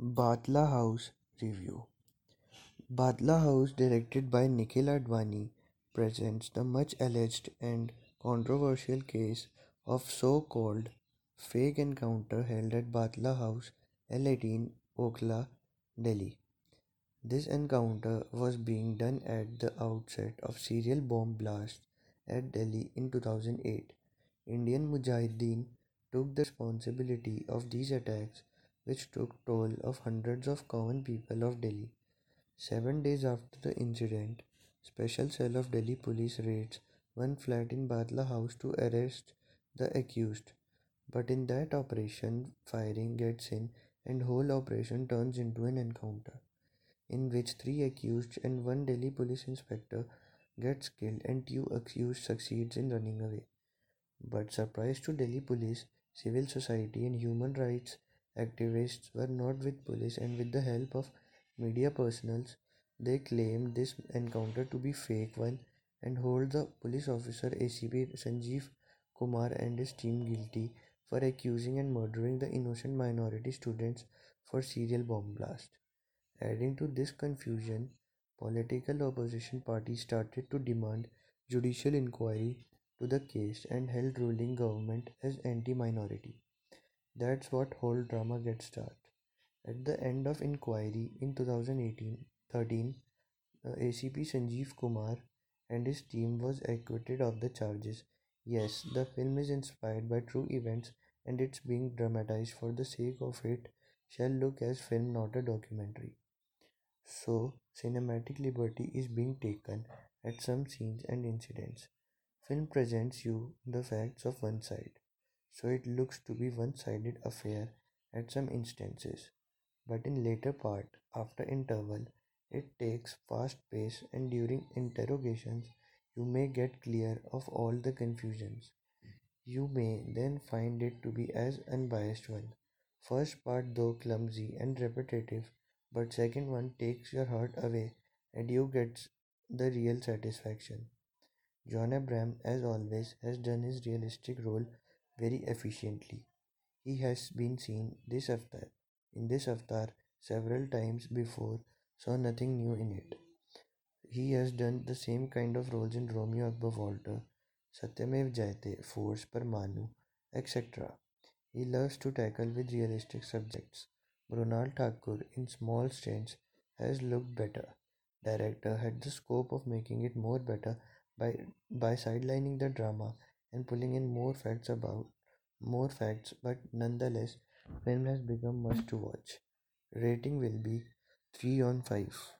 Baatla House Review Baatla House, directed by Nikhil Advani, presents the much alleged and controversial case of so called fake encounter held at Baatla House, L18, Okhla, Delhi. This encounter was being done at the outset of serial bomb blasts at Delhi in 2008. Indian Mujahideen took the responsibility of these attacks which took toll of hundreds of common people of Delhi. Seven days after the incident, Special Cell of Delhi Police raids one flat in Baatla House to arrest the accused. But in that operation, firing gets in and whole operation turns into an encounter, in which three accused and one Delhi police inspector gets killed and two accused succeeds in running away. But surprise to Delhi police, civil society and human rights activists were not with police and with the help of media personals they claimed this encounter to be fake one and hold the police officer ACP Sanjeev Kumar and his team guilty for accusing and murdering the innocent minority students for serial bomb blast. Adding to this confusion, political opposition parties started to demand judicial inquiry to the case and held ruling government as anti-minority. That's what whole drama gets started. At the end of inquiry in 2018 13, uh, ACP Sanjeev Kumar and his team was acquitted of the charges. Yes, the film is inspired by true events and it's being dramatized for the sake of it shall look as film not a documentary. So, cinematic liberty is being taken at some scenes and incidents. Film presents you the facts of one side so it looks to be one-sided affair at some instances. But in later part after interval it takes fast pace and during interrogations you may get clear of all the confusions. You may then find it to be as unbiased one. First part though clumsy and repetitive but second one takes your heart away and you get the real satisfaction. John abraham as always has done his realistic role very efficiently. He has been seen this avatar in this avatar several times before, so nothing new in it. He has done the same kind of roles in Romeo Akbar Walter, Satyamev Jayate, Force, Parmanu, etc. He loves to tackle with realistic subjects. Mrunal Thakur in small stints has looked better. Director had the scope of making it more better by by sidelining the drama and pulling in more facts about more facts but nonetheless film has become must to watch. Rating will be 3 on 5